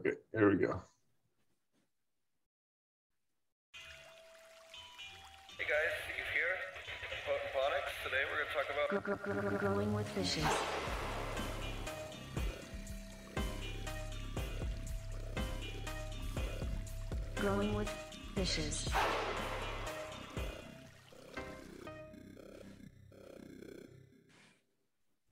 Okay, here we go. Hey guys, Steve here, Potent Ponics. Today we're going to talk about Gr- gr- gr- growing with fishes. Growing with fishes.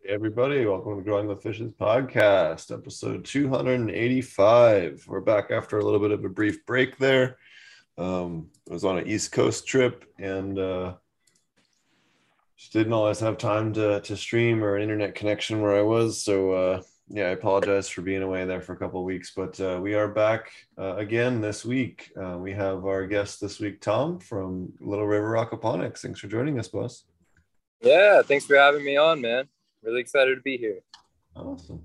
Everybody, welcome to the Growing with Fishes podcast, episode 285. We're back after a little bit of a brief break there. Um, I was on an East Coast trip and uh, just didn't always have time to, to stream or an internet connection where I was. So, uh, yeah, I apologize for being away there for a couple of weeks, but uh, we are back uh, again this week. Uh, we have our guest this week, Tom from Little River Aquaponics. Thanks for joining us, boss. Yeah, thanks for having me on, man. Really excited to be here. Awesome.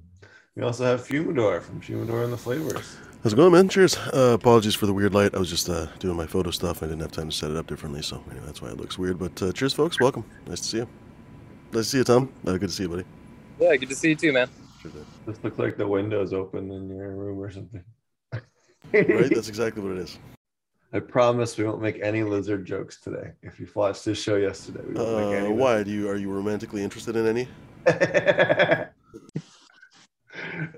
We also have Fumador from Fumador and the Flavors. How's it going, man? Cheers. Uh, apologies for the weird light. I was just uh, doing my photo stuff. I didn't have time to set it up differently, so anyway, that's why it looks weird. But uh, cheers, folks. Welcome. Nice to see you. Nice to see you, Tom. Uh, good to see you, buddy. Yeah, good to see you too, man. Sure. This looks like the windows open in your room or something. Right? That's exactly what it is. I promise we won't make any lizard jokes today. If you watched this show yesterday, we won't make Uh, any. why do you are you romantically interested in any?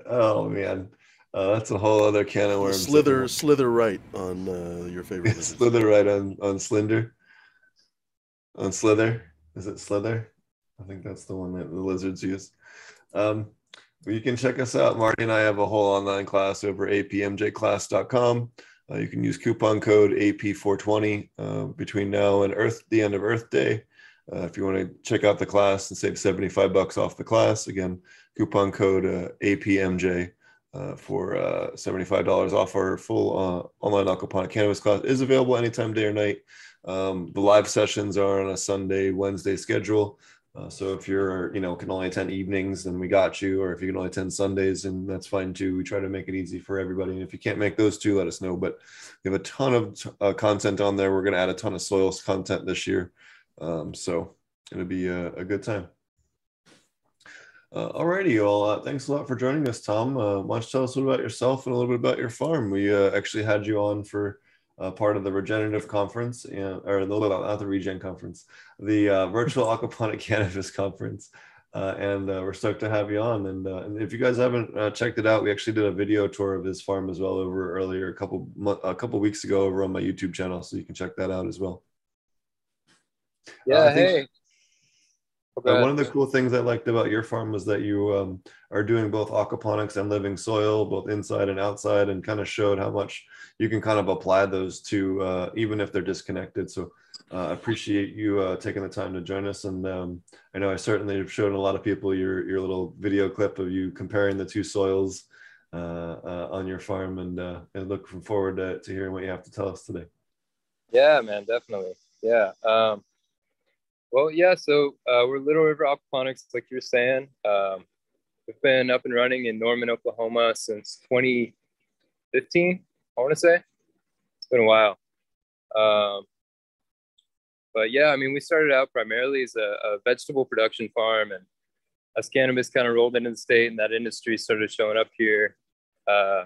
oh man, uh, that's a whole other can of worms. Slither, slither right on uh, your favorite. Slither right on on Slender. On Slither, is it Slither? I think that's the one that the lizards use. Um, well, you can check us out. Marty and I have a whole online class over apmjclass.com. Uh, you can use coupon code AP420 uh, between now and Earth, the end of Earth Day. Uh, if you want to check out the class and save 75 bucks off the class, again, coupon code uh, APMJ uh, for uh, $75 off our full uh, online aquaponic cannabis class is available anytime, day or night. Um, the live sessions are on a Sunday, Wednesday schedule. Uh, so if you're, you know, can only attend evenings, then we got you. Or if you can only attend Sundays, and that's fine too. We try to make it easy for everybody. And if you can't make those two, let us know. But we have a ton of content on there. We're going to add a ton of soils content this year. Um, so it'll be a, a good time. Uh, alrighty, all. Uh, thanks a lot for joining us, Tom. Uh, why don't you tell us a little about yourself and a little bit about your farm? We uh, actually had you on for uh, part of the regenerative conference, and, or the, not the regen conference, the uh, virtual aquaponic cannabis conference. Uh, and we're stoked to have you on. And, and if you guys haven't checked it out, we actually did a video tour of his farm as well over earlier a couple a couple weeks ago over on my YouTube channel, so you can check that out as well. Yeah, think- hey. Uh, one of the cool things I liked about your farm was that you um, are doing both aquaponics and living soil, both inside and outside, and kind of showed how much you can kind of apply those to, uh, even if they're disconnected. So uh, I appreciate you uh, taking the time to join us. And um, I know I certainly have shown a lot of people your your little video clip of you comparing the two soils uh, uh, on your farm, and uh, and looking forward to, to hearing what you have to tell us today. Yeah, man, definitely. Yeah. Um, well, yeah. So uh, we're Little River Aquaponics, like you were saying. Um, we've been up and running in Norman, Oklahoma since 2015. I want to say it's been a while. Um, but yeah, I mean, we started out primarily as a, a vegetable production farm, and as cannabis kind of rolled into the state and that industry started showing up here, uh,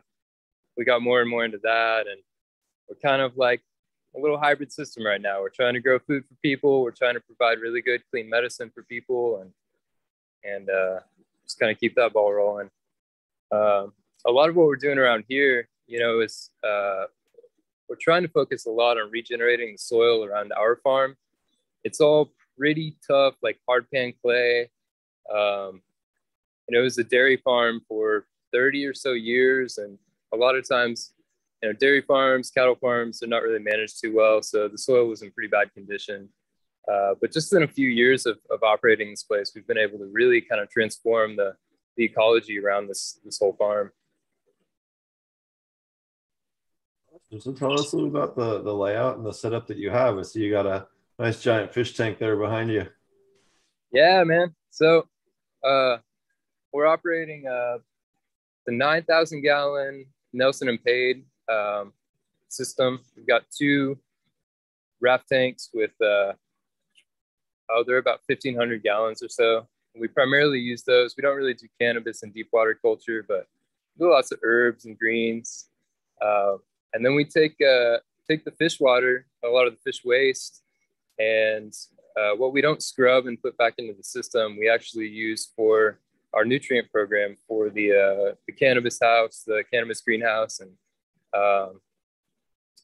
we got more and more into that, and we're kind of like a little hybrid system right now. We're trying to grow food for people. We're trying to provide really good, clean medicine for people, and and uh, just kind of keep that ball rolling. Um, a lot of what we're doing around here, you know, is uh, we're trying to focus a lot on regenerating the soil around our farm. It's all pretty tough, like hard pan clay. Um, you know, it was a dairy farm for 30 or so years, and a lot of times you know, dairy farms, cattle farms, they're not really managed too well. So the soil was in pretty bad condition. Uh, but just in a few years of, of operating this place, we've been able to really kind of transform the, the ecology around this, this whole farm. So tell us a little about the, the layout and the setup that you have. I see you got a nice giant fish tank there behind you. Yeah, man. So uh, we're operating uh, the 9,000 gallon Nelson and Pade um, system. We've got two raft tanks with, uh, oh, they're about 1,500 gallons or so. We primarily use those. We don't really do cannabis and deep water culture, but do lots of herbs and greens. Uh, and then we take uh, take the fish water, a lot of the fish waste, and uh, what we don't scrub and put back into the system, we actually use for our nutrient program for the uh, the cannabis house, the cannabis greenhouse, and um,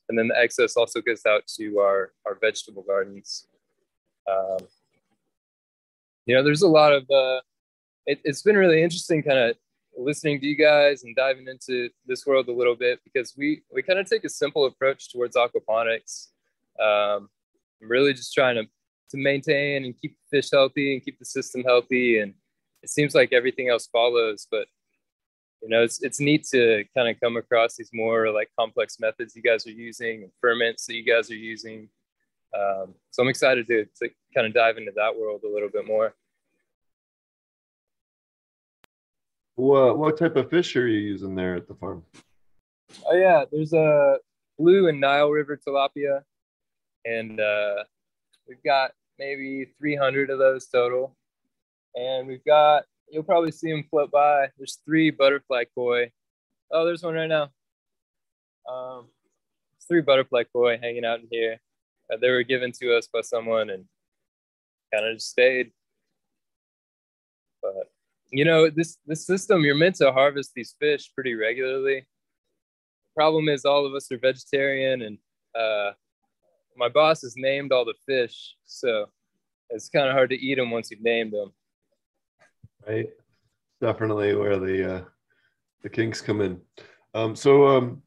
and then the excess also goes out to our our vegetable gardens. Um, you know, there's a lot of uh, it, it's been really interesting, kind of listening to you guys and diving into this world a little bit because we we kind of take a simple approach towards aquaponics. Um, I'm really just trying to to maintain and keep the fish healthy and keep the system healthy, and it seems like everything else follows. But you know, it's it's neat to kind of come across these more like complex methods you guys are using and ferments that you guys are using. Um, so I'm excited to to kind of dive into that world a little bit more. What what type of fish are you using there at the farm? Oh yeah, there's a blue and Nile River tilapia, and uh, we've got maybe 300 of those total. And we've got you'll probably see them float by. There's three butterfly koi. Oh, there's one right now. Um, three butterfly koi hanging out in here. Uh, they were given to us by someone and kind of just stayed. But you know, this this system you're meant to harvest these fish pretty regularly. The problem is, all of us are vegetarian, and uh, my boss has named all the fish, so it's kind of hard to eat them once you've named them. Right, definitely where the uh, the kinks come in. Um, so um,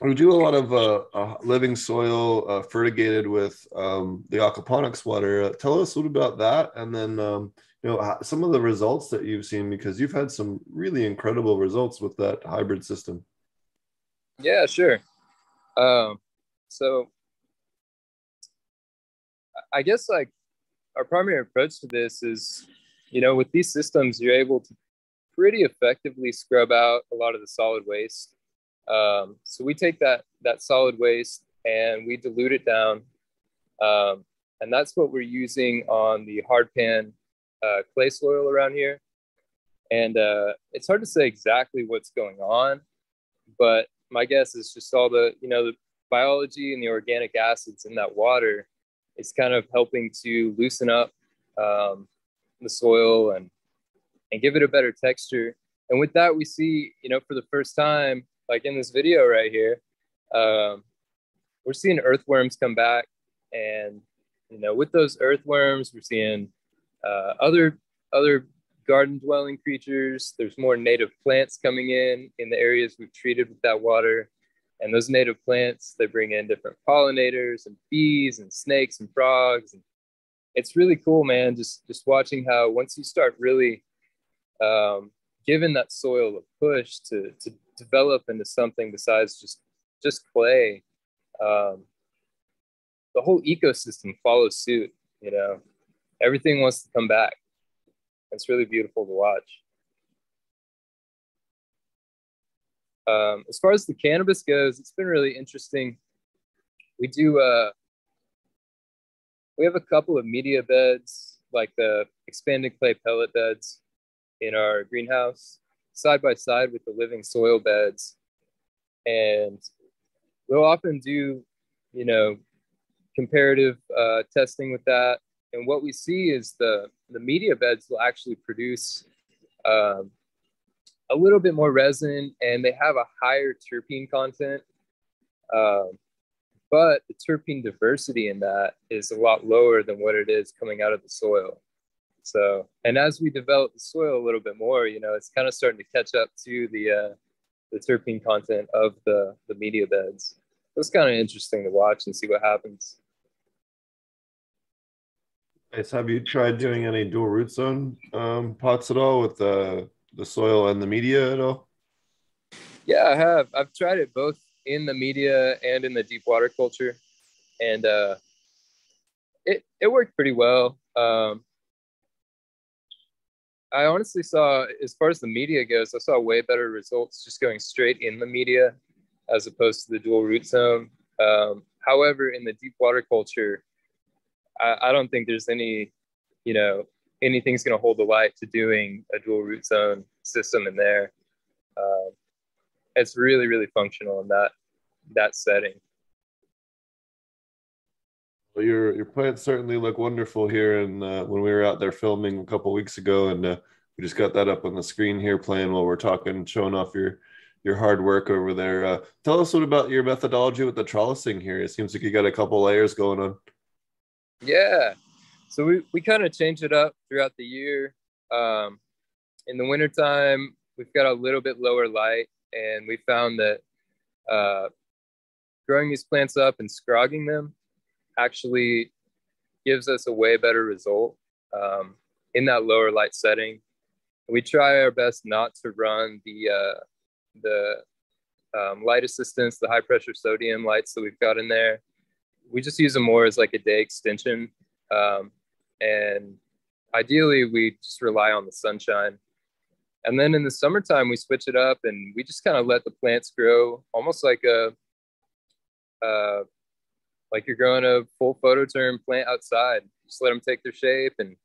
we do a lot of uh, uh, living soil uh, fertigated with um, the aquaponics water. Uh, tell us a little about that, and then um, you know some of the results that you've seen because you've had some really incredible results with that hybrid system yeah sure um, so i guess like our primary approach to this is you know with these systems you're able to pretty effectively scrub out a lot of the solid waste um, so we take that that solid waste and we dilute it down um, and that's what we're using on the hard pan uh, clay soil around here. And uh, it's hard to say exactly what's going on, but my guess is just all the, you know, the biology and the organic acids in that water is kind of helping to loosen up um, the soil and, and give it a better texture. And with that, we see, you know, for the first time, like in this video right here, um, we're seeing earthworms come back. And, you know, with those earthworms, we're seeing uh, other other garden dwelling creatures. There's more native plants coming in in the areas we've treated with that water. And those native plants, they bring in different pollinators and bees and snakes and frogs. And it's really cool, man. Just just watching how once you start really um, giving that soil a push to to develop into something besides just just clay, um, the whole ecosystem follows suit. You know, everything wants to come back. It's really beautiful to watch. Um, as far as the cannabis goes, it's been really interesting. We do, uh, we have a couple of media beds, like the expanded clay pellet beds in our greenhouse, side by side with the living soil beds. And we'll often do, you know, comparative uh, testing with that and what we see is the, the media beds will actually produce um, a little bit more resin and they have a higher terpene content. Um, but the terpene diversity in that is a lot lower than what it is coming out of the soil. So, and as we develop the soil a little bit more, you know, it's kind of starting to catch up to the uh, the terpene content of the the media beds. It's kind of interesting to watch and see what happens. Nice. Have you tried doing any dual root zone um, pots at all with the the soil and the media at all? Yeah, I have. I've tried it both in the media and in the deep water culture, and uh, it it worked pretty well. Um, I honestly saw, as far as the media goes, I saw way better results just going straight in the media as opposed to the dual root zone. Um, however, in the deep water culture, I, I don't think there's any, you know, anything's going to hold the light to doing a dual root zone system in there. Uh, it's really really functional in that that setting. Well, your your plants certainly look wonderful here. And uh, when we were out there filming a couple weeks ago, and uh, we just got that up on the screen here, playing while we're talking, showing off your your hard work over there. Uh, tell us what about your methodology with the trellising here. It seems like you got a couple layers going on. Yeah. So we, we kind of change it up throughout the year. Um, in the wintertime, we've got a little bit lower light, and we found that uh, growing these plants up and scrogging them actually gives us a way better result um, in that lower light setting. We try our best not to run the uh, the um, light assistance, the high pressure sodium lights that we've got in there. We just use them more as like a day extension. Um, and ideally, we just rely on the sunshine. And then in the summertime, we switch it up and we just kind of let the plants grow almost like a, uh, like you're growing a full photoperiod plant outside. Just let them take their shape and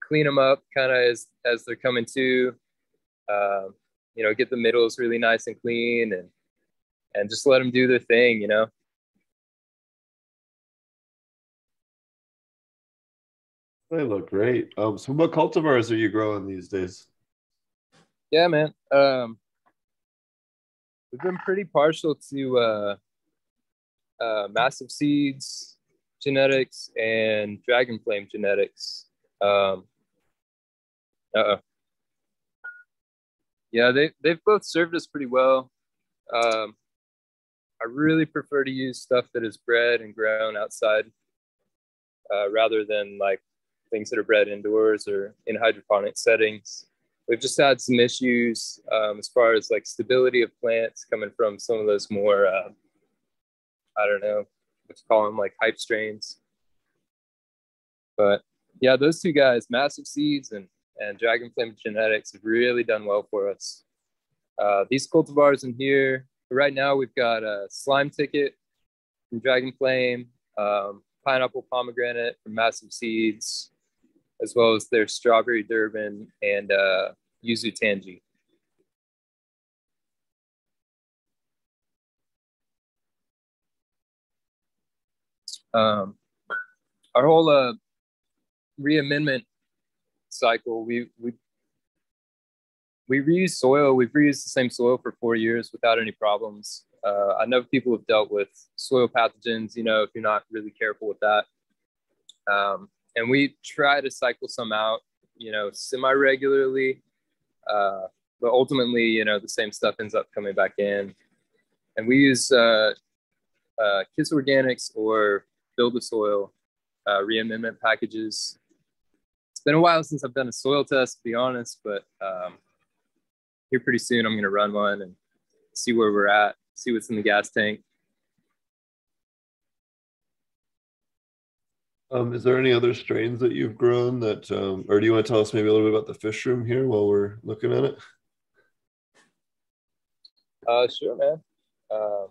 clean them up kind of as, as they're coming to. Uh, you know, get the middles really nice and clean and and just let them do their thing, you know. They look great. Um, so what cultivars are you growing these days? Yeah, man. Um, we've been pretty partial to uh, uh, massive seeds genetics and dragon flame genetics. Um, uh Yeah, they they've both served us pretty well. Um, I really prefer to use stuff that is bred and grown outside uh, rather than like things that are bred indoors or in hydroponic settings. We've just had some issues um, as far as like stability of plants coming from some of those more, uh, I don't know let's call them, like hype strains. But yeah, those two guys, Massive Seeds and, and Dragon Flame Genetics, have really done well for us. Uh, these cultivars in here, right now we've got a slime ticket from Dragon Flame, um, pineapple pomegranate from Massive Seeds, as well as their strawberry durban and uh, yuzu tangy. Um, our whole uh, reamendment cycle, we we we reuse soil. We've reused the same soil for four years without any problems. Uh, I know people have dealt with soil pathogens. You know, if you're not really careful with that. Um, and we try to cycle some out, you know, semi regularly. Uh, but ultimately, you know, the same stuff ends up coming back in. And we use uh, uh, KIS Organics or Build the Soil uh, reamendment packages. It's been a while since I've done a soil test, to be honest, but um, here pretty soon I'm going to run one and see where we're at, see what's in the gas tank. Um, is there any other strains that you've grown that, um, or do you want to tell us maybe a little bit about the fish room here while we're looking at it? Uh, sure, man. Uh,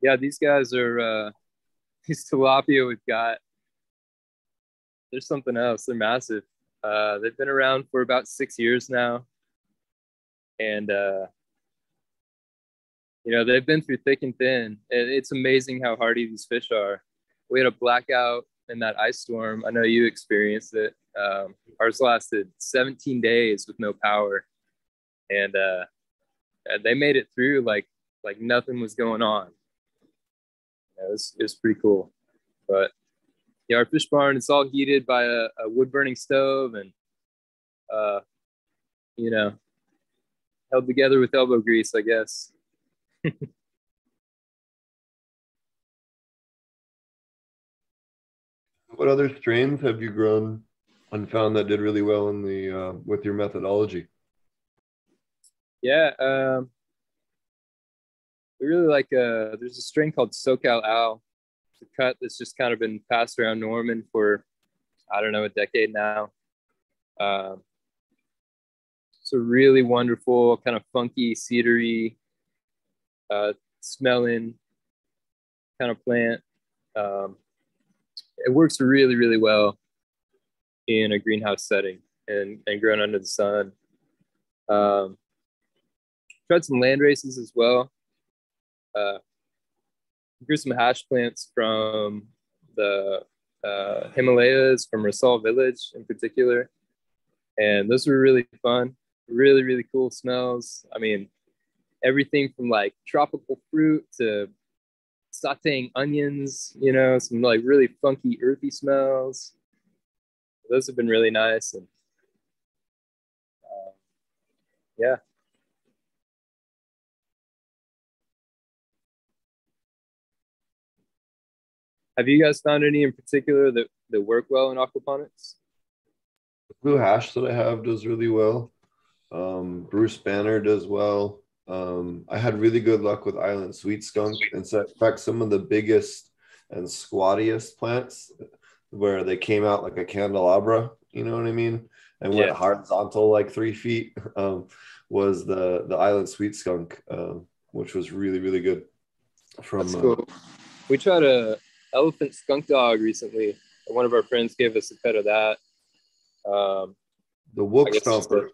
yeah, these guys are uh, these tilapia we've got. There's something else. They're massive. Uh, they've been around for about six years now, and uh, you know they've been through thick and thin. And it's amazing how hardy these fish are we had a blackout in that ice storm. I know you experienced it. Um, ours lasted 17 days with no power, and uh, they made it through like like nothing was going on. Yeah, it was it was pretty cool. But yeah, our fish barn it's all heated by a, a wood burning stove, and uh, you know, held together with elbow grease, I guess. What other strains have you grown and found that did really well in the uh, with your methodology? Yeah, um, we really like. Uh, there's a strain called SoCal Al. It's a cut that's just kind of been passed around Norman for I don't know a decade now. Um, it's a really wonderful, kind of funky, cedary, uh, smelling kind of plant. Um, it works really, really well in a greenhouse setting and, and grown under the sun. Um, tried some land races as well. Uh, grew some hash plants from the uh, Himalayas, from Rasol Village in particular, and those were really fun. Really, really cool smells. I mean, everything from like tropical fruit to sauteing onions, you know, some like really funky, earthy smells. Those have been really nice. And uh, yeah. Have you guys found any in particular that, that work well in aquaponics? The blue hash that I have does really well. Um, Bruce Banner does well. Um, I had really good luck with Island Sweet Skunk. and In fact, some of the biggest and squattiest plants where they came out like a candelabra, you know what I mean? And went Yeah. horizontal like three feet um, was the, the Island Sweet Skunk, um, which was really, really good. From That's uh. We tried a elephant skunk dog recently. One of our friends gave us a pet of that. Um, the Wook I guess it's Stomper.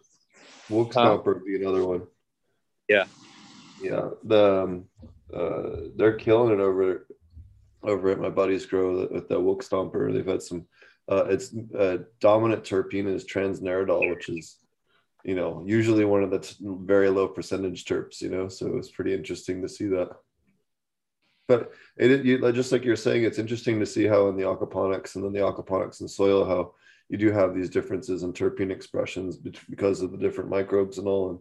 Huh? Stomper would be another one. Yeah. Yeah. The um, uh, they're killing it over over at my buddy's grow with the Wook Stomper. They've had some. Uh, its uh, dominant terpene is trans-nerolidol, which is, you know, usually one of the t- very low percentage terps. You know, so it's pretty interesting to see that. But it, you, just like you're saying, it's interesting to see how in the aquaponics and then the aquaponics and soil how you do have these differences in terpene expressions because of the different microbes and all. And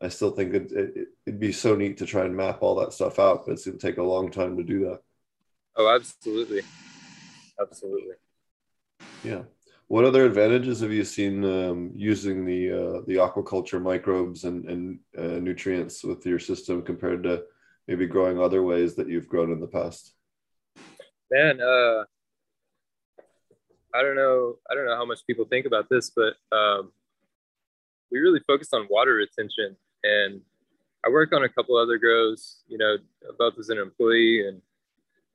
I still think it, it, it'd be so neat to try and map all that stuff out, but it's going to take a long time to do that. oh, absolutely. Absolutely. Yeah. What other advantages have you seen um, using the uh, the aquaculture microbes and, and uh, nutrients with your system compared to maybe growing other ways that you've grown in the past? Man, uh, I don't know. I don't know how much people think about this, but um, we really focused on water retention. And I work on a couple other grows, you know, both as an employee and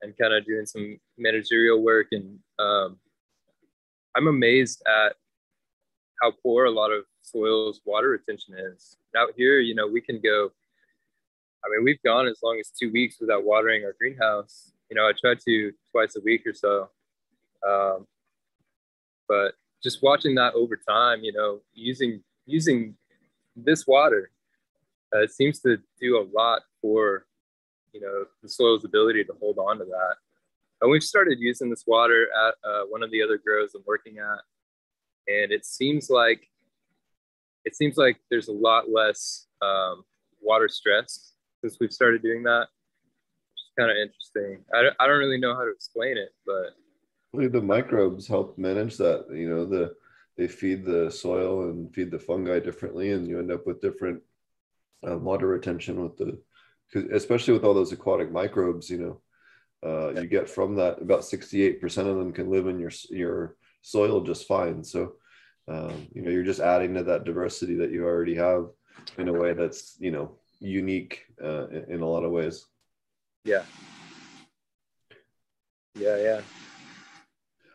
and kind of doing some managerial work. And um, I'm amazed at how poor a lot of soils water retention is. Out here, you know, we can go. I mean, we've gone as long as two weeks without watering our greenhouse. You know, I try to twice a week or so. Um, but just watching that over time, you know, using using this water, uh, it seems to do a lot for, you know, the soil's ability to hold on to that. And we've started using this water at uh, one of the other grows I'm working at, and it seems like it seems like there's a lot less um, water stress since we've started doing that. Which is kind of interesting. I, don't- I don't really know how to explain it, but the microbes help manage that. You know, the they feed the soil and feed the fungi differently, and you end up with different uh, water retention with the, especially with all those aquatic microbes. You know, uh, you get from that about sixty-eight percent of them can live in your your soil just fine. So, um, you know, you're just adding to that diversity that you already have in a way that's you know unique uh, in, in a lot of ways. yeah, yeah, yeah.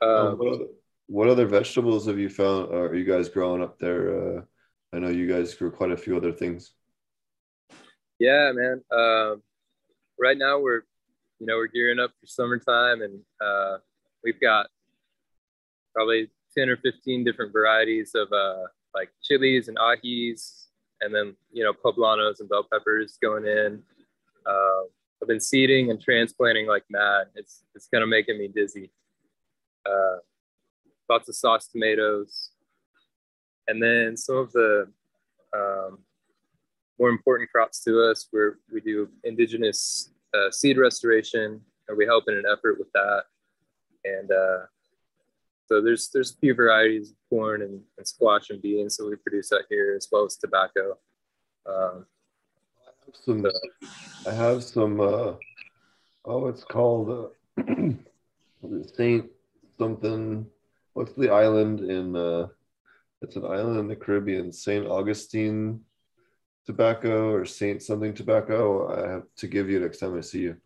Um, Um, what, other, what other vegetables have you found? Are you guys growing up there? Uh, I know you guys grew quite a few other things. Yeah, man. Um, right now we're, you know, we're gearing up for summertime, and uh, we've got probably ten or fifteen different varieties of uh, like chilies and ajis, and then you know poblanos and bell peppers going in. Uh, I've been seeding and transplanting like mad. It's it's kind of making me dizzy. Uh, lots of sauce tomatoes, and then some of the um, more important crops to us. Where we do indigenous uh, seed restoration, and we help in an effort with that. And uh, so there's there's a few varieties of corn and, and squash and beans that we produce out here, as well as tobacco. Um, Some, I have some. Uh, oh, it's called uh, Saint something. What's the island in? Uh, it's an island in the Caribbean. Saint Augustine tobacco or Saint something tobacco. I have to give you next time I see you.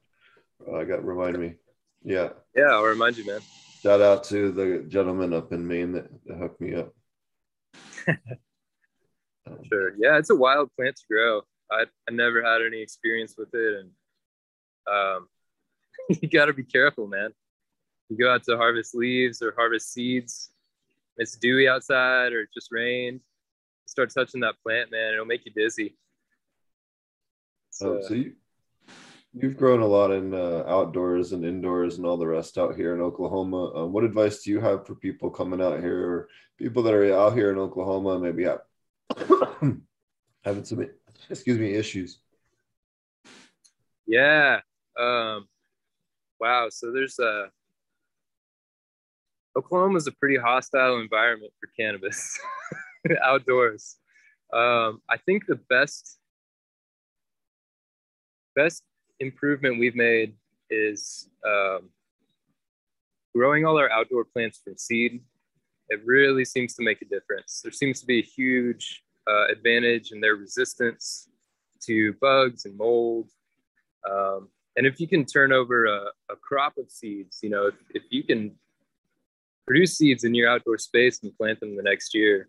Uh, I got remind me. Yeah. yeah, I'll remind you, man. Shout out to the gentleman up in Maine that, that hooked me up. Sure. Yeah, it's a wild plant to grow. I, I never had any experience with it. And um, you got to be careful, man. You go out to harvest leaves or harvest seeds. It's dewy outside or it just rained. Start touching that plant, man. It'll make you dizzy. Oh, So, so you you've grown a lot in uh, outdoors and indoors and all the rest out here in Oklahoma. Uh, what advice do you have for people coming out here or people that are out here in Oklahoma maybe have, having some excuse me issues? yeah. Um, wow. So there's a Oklahoma's a pretty hostile environment for cannabis outdoors. Um, I think the best best improvement we've made is um, growing all our outdoor plants from seed. It really seems to make a difference. There seems to be a huge uh, advantage in their resistance to bugs and mold. Um, and if you can turn over a, a crop of seeds, you know, if, if you can produce seeds in your outdoor space and plant them the next year,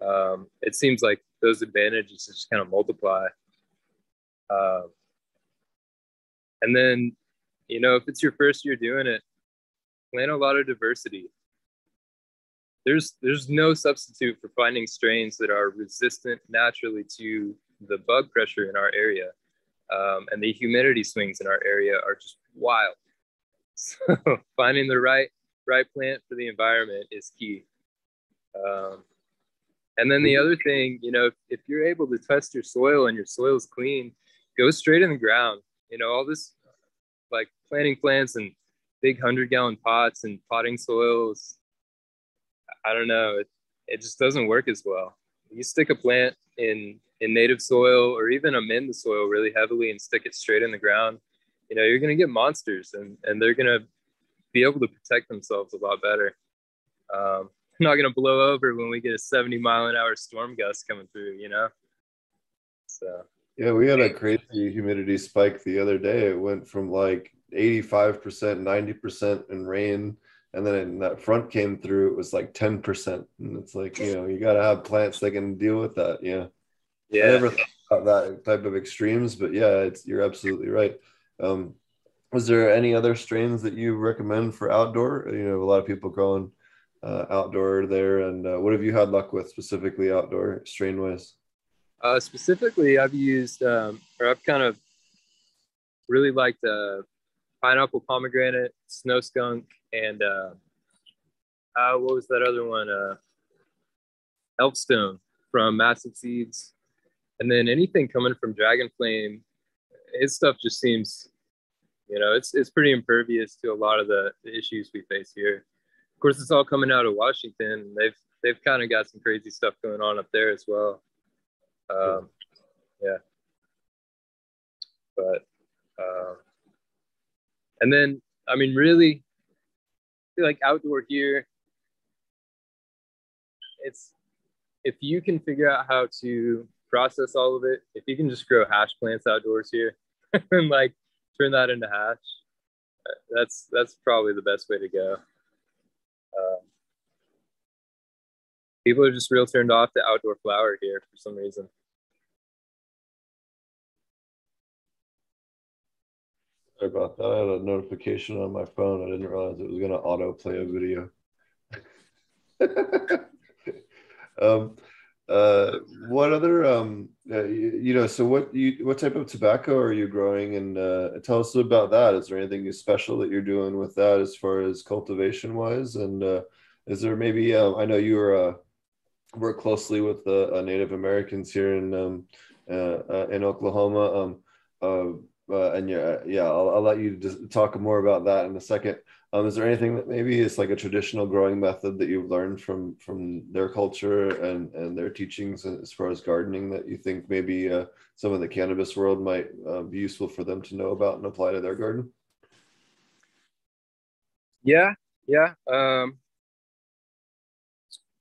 um, it seems like those advantages just kind of multiply. Um, and then, you know, if it's your first year doing it, plant a lot of diversity. There's there's no substitute for finding strains that are resistant naturally to the bug pressure in our area, um, and the humidity swings in our area are just wild. So finding the right right plant for the environment is key. Um, and then the other thing, you know, if, if you're able to test your soil and your soil is clean, go straight in the ground. You know, all this like planting plants and big hundred gallon pots and potting soils. I don't know. It, it just doesn't work as well. You stick a plant in in native soil or even amend the soil really heavily and stick it straight in the ground, you know, you're gonna get monsters and and they're gonna be able to protect themselves a lot better. Um, not gonna blow over when we get a 70 mile an hour storm gust coming through, you know. So Yeah, we had a crazy humidity spike the other day. It went from like 85%, 90% in rain. And then that front came through, it was like 10%. And it's like, you know, you got to have plants that can deal with that. Yeah. I yeah, never thought about that type of extremes, but yeah, it's you're absolutely right. Um, was there any other strains that you recommend for outdoor? You know, a lot of people growing uh, outdoor there. And uh, what have you had luck with specifically outdoor strain wise? Uh, specifically, I've used, um, or I've kind of really liked uh, pineapple pomegranate, snow skunk, and uh, uh, what was that other one? Uh, Elfstone from Massive Seeds. And then anything coming from Dragon Flame, his stuff just seems, you know, it's it's pretty impervious to a lot of the, the issues we face here. Course, it's all coming out of Washington. They've they've kind of got some crazy stuff going on up there as well. Um, yeah. But, uh, and then, I mean, really, like outdoor here, it's, if you can figure out how to process all of it, if you can just grow hash plants outdoors here and like turn that into hash, that's, that's probably the best way to go. Um, people are just real turned off to outdoor flower here for some reason. Sorry about that. I had a notification on my phone. I didn't realize it was going to auto play a video. um, uh, what other um, uh, you, know? So what you what type of tobacco are you growing? And uh, tell us about that. Is there anything special that you're doing with that as far as cultivation wise? And uh, is there maybe um, I know you were uh, work closely with the uh, Native Americans here in um, uh, uh, in Oklahoma. Um, uh, uh, and yeah, yeah, I'll, I'll let you just talk more about that in a second. Um, is there anything that maybe is like a traditional growing method that you've learned from from their culture and and their teachings as far as gardening that you think maybe uh, some of the cannabis world might uh, be useful for them to know about and apply to their garden? Yeah, yeah. Um,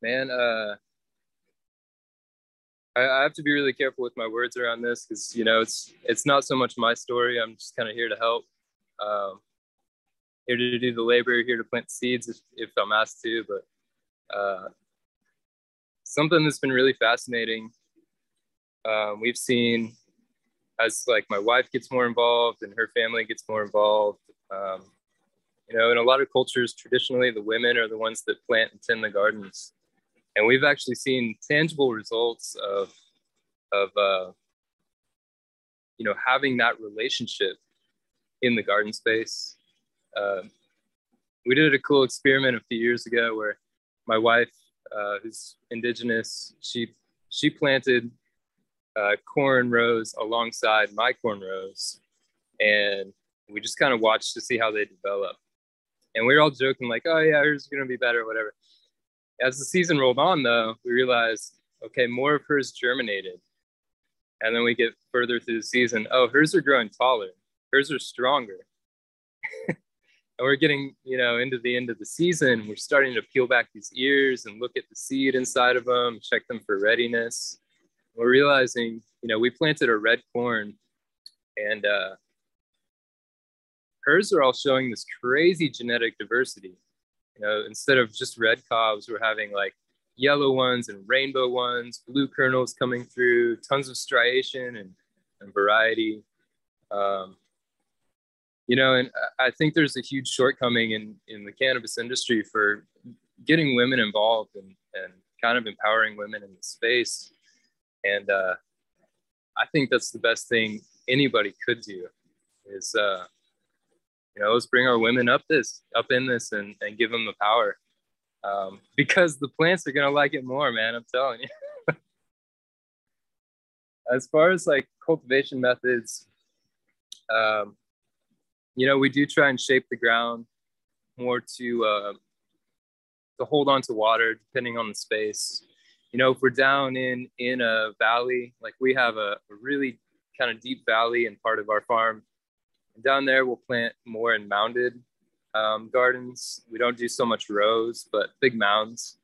man, uh, I, I have to be really careful with my words around this because you know it's it's not so much my story. I'm just kind of here to help. Um, here to do the labor, here to plant seeds if, if I'm asked to. But uh, something that's been really fascinating. Um, we've seen as like my wife gets more involved and her family gets more involved, um, you know, in a lot of cultures, traditionally the women are the ones that plant and tend the gardens, and we've actually seen tangible results of of uh, you know having that relationship in the garden space. Uh, we did a cool experiment a few years ago where my wife, uh, who's indigenous, she she planted uh, corn rows alongside my corn rows, and we just kind of watched to see how they develop. And we were all joking like, "Oh yeah, hers is gonna be better, whatever." As the season rolled on, though, we realized, okay, more of hers germinated, and then we get further through the season. Oh, hers are growing taller. Hers are stronger. we're getting, you know, into the end of the season. We're starting to peel back these ears and look at the seed inside of them, check them for readiness. We're realizing, you know, we planted a red corn and uh, hers are all showing this crazy genetic diversity. You know, instead of just red cobs, we're having like yellow ones and rainbow ones, blue kernels coming through, tons of striation and, and variety. Um, you know, and I think there's a huge shortcoming in, in the cannabis industry for getting women involved and, and kind of empowering women in the space. And uh, I think that's the best thing anybody could do is, uh, you know, let's bring our women up this, up in this and, and give them the power um, because the plants are gonna like it more, man. I'm telling you. as far as like cultivation methods, um, you know, we do try and shape the ground more to uh, to hold on to water, depending on the space. You know, if we're down in in a valley, like we have a, really kind of deep valley in part of our farm, and down there we'll plant more in mounded um, gardens. We don't do so much rows, but big mounds.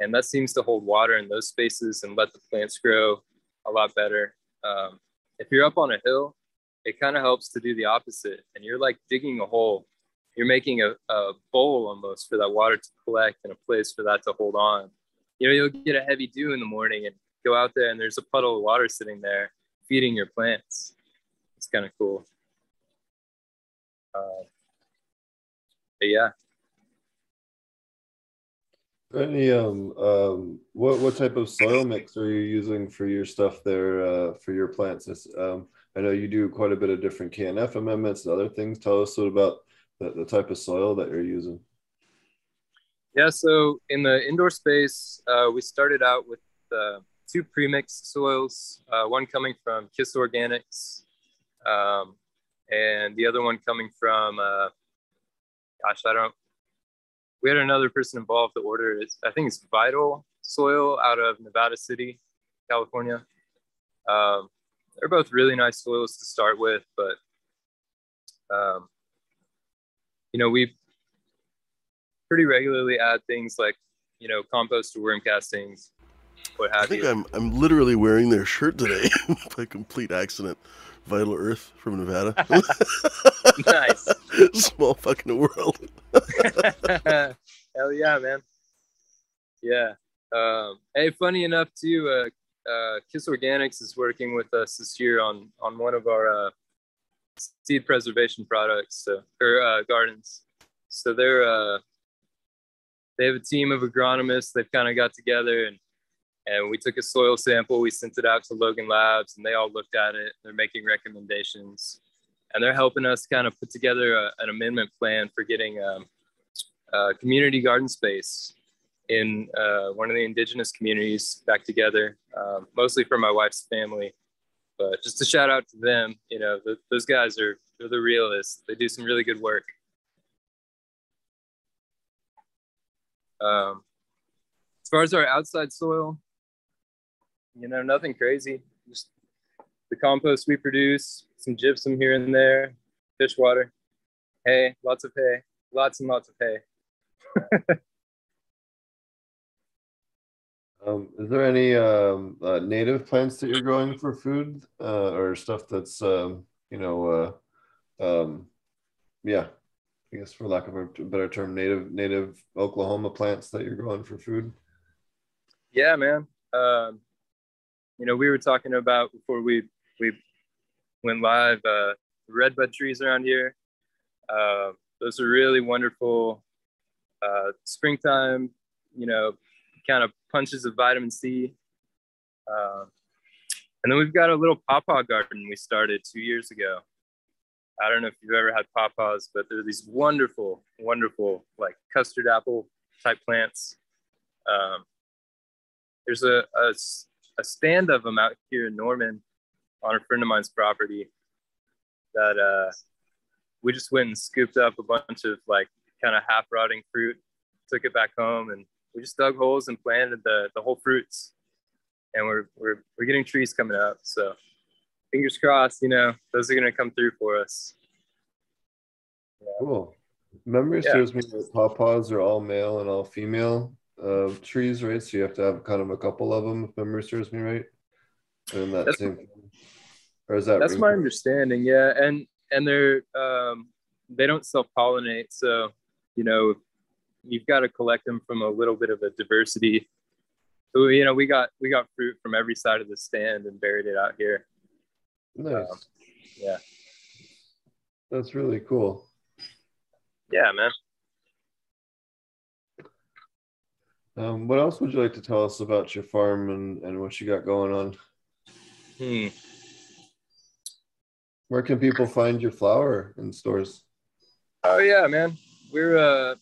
And that seems to hold water in those spaces and let the plants grow a lot better. Um, if you're up on a hill, it kind of helps to do the opposite. And you're like digging a hole. You're making a, a bowl almost for that water to collect and a place for that to hold on. You know, you'll get a heavy dew in the morning and go out there and there's a puddle of water sitting there feeding your plants. It's kind of cool. Uh, yeah. Any um um what what type of soil mix are you using for your stuff there uh, for your plants? um, I know you do quite a bit of different KNF amendments and other things. Tell us what about the, the type of soil that you're using. Yeah, so in the indoor space, uh, we started out with uh, two premixed soils, uh, one coming from KIS Organics, um, and the other one coming from uh, gosh, I don't. We had another person involved that ordered. I think it's Vital Soil out of Nevada City, California. Um, they're both really nice soils to start with, but um, you know we pretty regularly add things like you know compost or worm castings, what have I think you. I'm I'm literally wearing their shirt today by complete accident. Vital Earth from Nevada. nice. Small fucking world. Hell yeah, man. Yeah. Um, hey, funny enough too, uh, uh, KIS Organics is working with us this year on on one of our uh, seed preservation products so, or uh, gardens. So they're uh, they have a team of agronomists. They've kind of got together and and we took a soil sample. We sent it out to Logan Labs, and they all looked at it. They're making recommendations, and they're helping us kind of put together a, an amendment plan for getting um, community garden space in uh, one of the indigenous communities back together, um, mostly for my wife's family. But just a shout out to them. You know, the, those guys are they're the realists. They do some really good work. Um, as far as our outside soil, you know, nothing crazy. Just the compost we produce, some gypsum here and there, fish water, hay, lots of hay, lots and lots of hay. um, is there any um, uh, native plants that you're growing for food uh, or stuff that's um, you know uh, um, yeah I guess for lack of a better term native native Oklahoma plants that you're growing for food? Yeah, man. Um, you know, we were talking about before we we went live. Uh, redbud trees around here. Uh, those are really wonderful. Uh, springtime, you know, kind of punches of vitamin C. Uh, and then we've got a little pawpaw garden we started two years ago. I don't know if you've ever had pawpaws, but they're these wonderful, wonderful, like custard apple type plants. Um, there's a, a, a stand of them out here in Norman on a friend of mine's property that uh, we just went and scooped up a bunch of like kind of half rotting fruit, took it back home, and we just dug holes and planted the, the whole fruits. And we're, we're, we're getting trees coming up. So fingers crossed, you know, those are going to come through for us. Cool. Memory Yeah. serves me that pawpaws are all male and all female uh, trees, right? So you have to have kind of a couple of them, if memory serves me right. And that That's- same, or is that That's my understanding. Yeah. And, and they're, um, they don't self pollinate. So, you know, you've got to collect them from a little bit of a diversity. So, you know, we got, we got fruit from every side of the stand and buried it out here. Nice. um, yeah. That's really cool. Yeah, man. Um, what else would you like to tell us about your farm and, and what you got going on? Hmm. Where can people find your flower in stores? Oh yeah, man. We're uh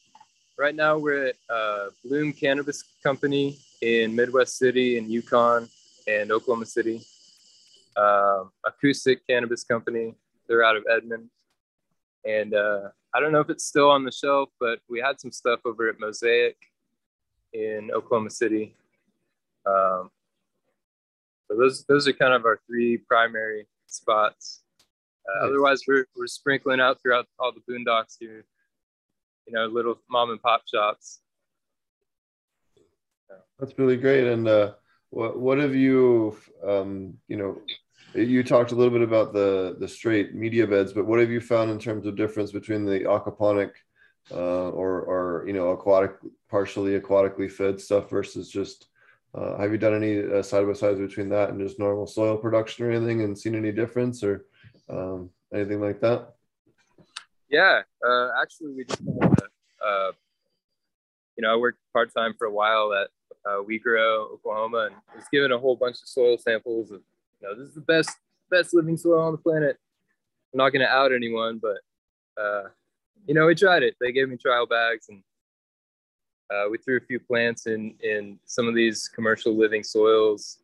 right now we're at uh Bloom Cannabis Company in Midwest City and Yukon and Oklahoma City. Um, Acoustic Cannabis Company. They're out of Edmond. And uh I don't know if it's still on the shelf, but we had some stuff over at Mosaic in Oklahoma City. Um, so those those are kind of our three primary spots. Uh, Nice. Otherwise, we're we're sprinkling out throughout all the boondocks here. You know, little mom and pop shops. That's really great. And uh, what what have you, um, you know, you talked a little bit about the the straight media beds, but what have you found in terms of difference between the aquaponic uh, or or you know aquatic, partially aquatically fed stuff versus just uh, have you done any uh, side by sides between that and just normal soil production or anything, and seen any difference or um, anything like that? Yeah, uh, actually, we just uh, you know, I worked part time for a while at uh, We Grow, Oklahoma, and was given a whole bunch of soil samples of, you know, this is the best best living soil on the planet. I'm not going to out anyone, but uh, you know, we tried it. They gave me trial bags, and uh, we threw a few plants in in some of these commercial living soils,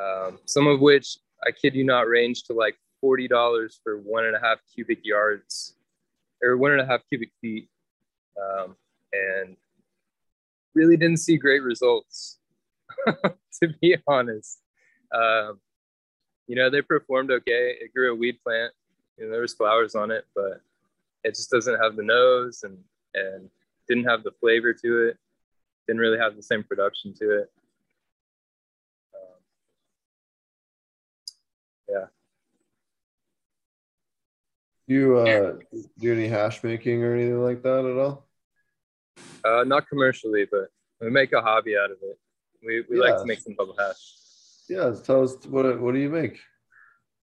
um, some of which I kid you not range to like forty dollars for one and a half cubic yards or one and a half cubic feet, um, and really didn't see great results, to be honest. Um, you know, they performed okay. It grew a weed plant, you know, there was flowers on it, but it just doesn't have the nose and and didn't have the flavor to it. Didn't really have the same production to it. Um, yeah. Do you uh, do any hash making or anything like that at all? Uh, not commercially, but we make a hobby out of it. We, we like to make some bubble hash. Yeah, tell us what what do you make?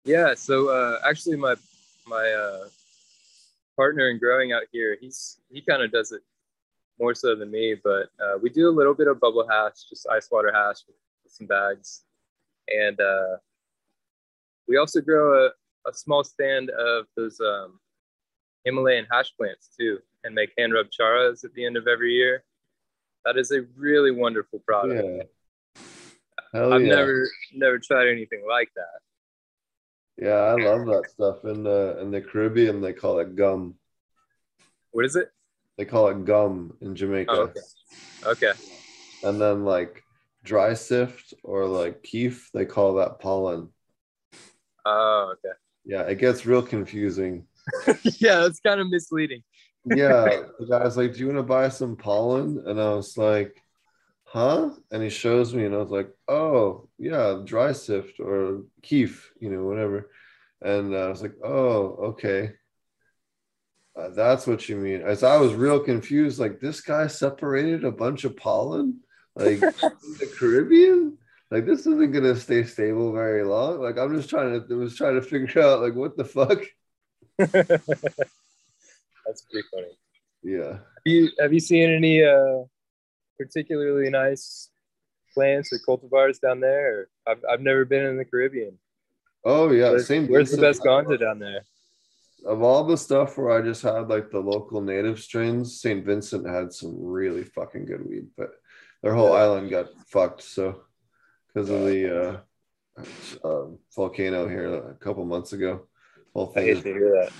Yeah. So uh, actually, my my uh, partner in growing out here, he's he kind of does it more so than me, but uh, we do a little bit of bubble hash, just ice water hash with, with some bags, and uh, we also grow a, a small stand of those um, Himalayan hash plants too, and make hand rub charas at the end of every year. That is a really wonderful product. Yeah. Hell I've yeah. never never tried anything like that. Yeah, I love that stuff. In the in the Caribbean, they call it gum. What is it? They call it gum in Jamaica. Oh, okay. Okay. And then like dry sift or like keef, they call that pollen. Oh, okay. Yeah, it gets real confusing. yeah, it's kind of misleading. Yeah, the guy's like, "Do you want to buy some pollen?" And I was like, "Huh?" And he shows me, and I was like, "Oh, yeah, dry sift or keef, you know, whatever." And I was like, "Oh, okay." Uh, that's what you mean. As I was real confused, like this guy separated a bunch of pollen, like in the Caribbean. Like this isn't gonna stay stable very long. Like I'm just trying to was trying to figure out like what the fuck. That's pretty funny. Yeah. Have you have you seen any uh particularly nice plants or cultivars down there? I've I've never been in the Caribbean. Oh yeah. Where's, Same. where's the best ganja down there? Of all the stuff where I just had like the local native strains, St. Vincent had some really fucking good weed, but their whole Yeah. island got fucked. So because of the uh, um, volcano here a couple months ago, whole I hate is to hear that.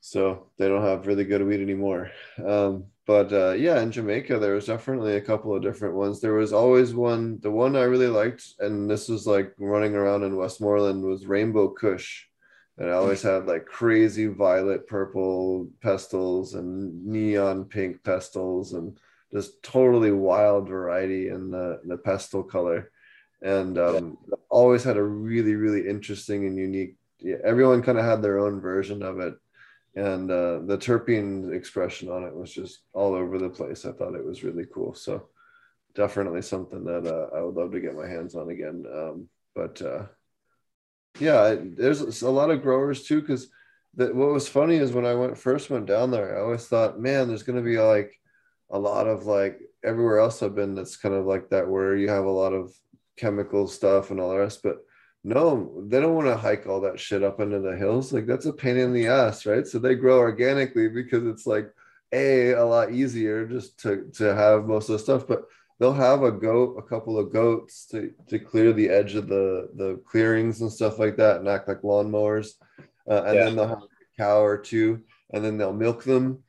so they don't have really good weed anymore. Um, but uh, yeah, in Jamaica, there was definitely a couple of different ones. There was always one, the one I really liked, and this was like running around in Westmoreland was Rainbow Kush. And I always had like crazy violet purple pistils and neon pink pistils and just totally wild variety in the, the pistil color. And um, always had a really, really interesting and unique. Yeah, everyone kind of had their own version of it and uh, the terpene expression on it was just all over the place. I thought it was really cool. So definitely something that uh, I would love to get my hands on again. Um, but uh, yeah, there's a lot of growers too. Because what was funny is when I went first went down there, I always thought, man, there's going to be like a lot of like everywhere else I've been. That's kind of like that where you have a lot of chemical stuff and all the rest, but no, they don't want to hike all that shit up into the hills. Like that's a pain in the ass, right? So they grow organically because it's like a a lot easier just to to have most of the stuff. But they'll have a goat, a couple of goats to to clear the edge of the the clearings and stuff like that, and act like lawnmowers. Uh, and Yeah. then they'll have a cow or two, and then they'll milk them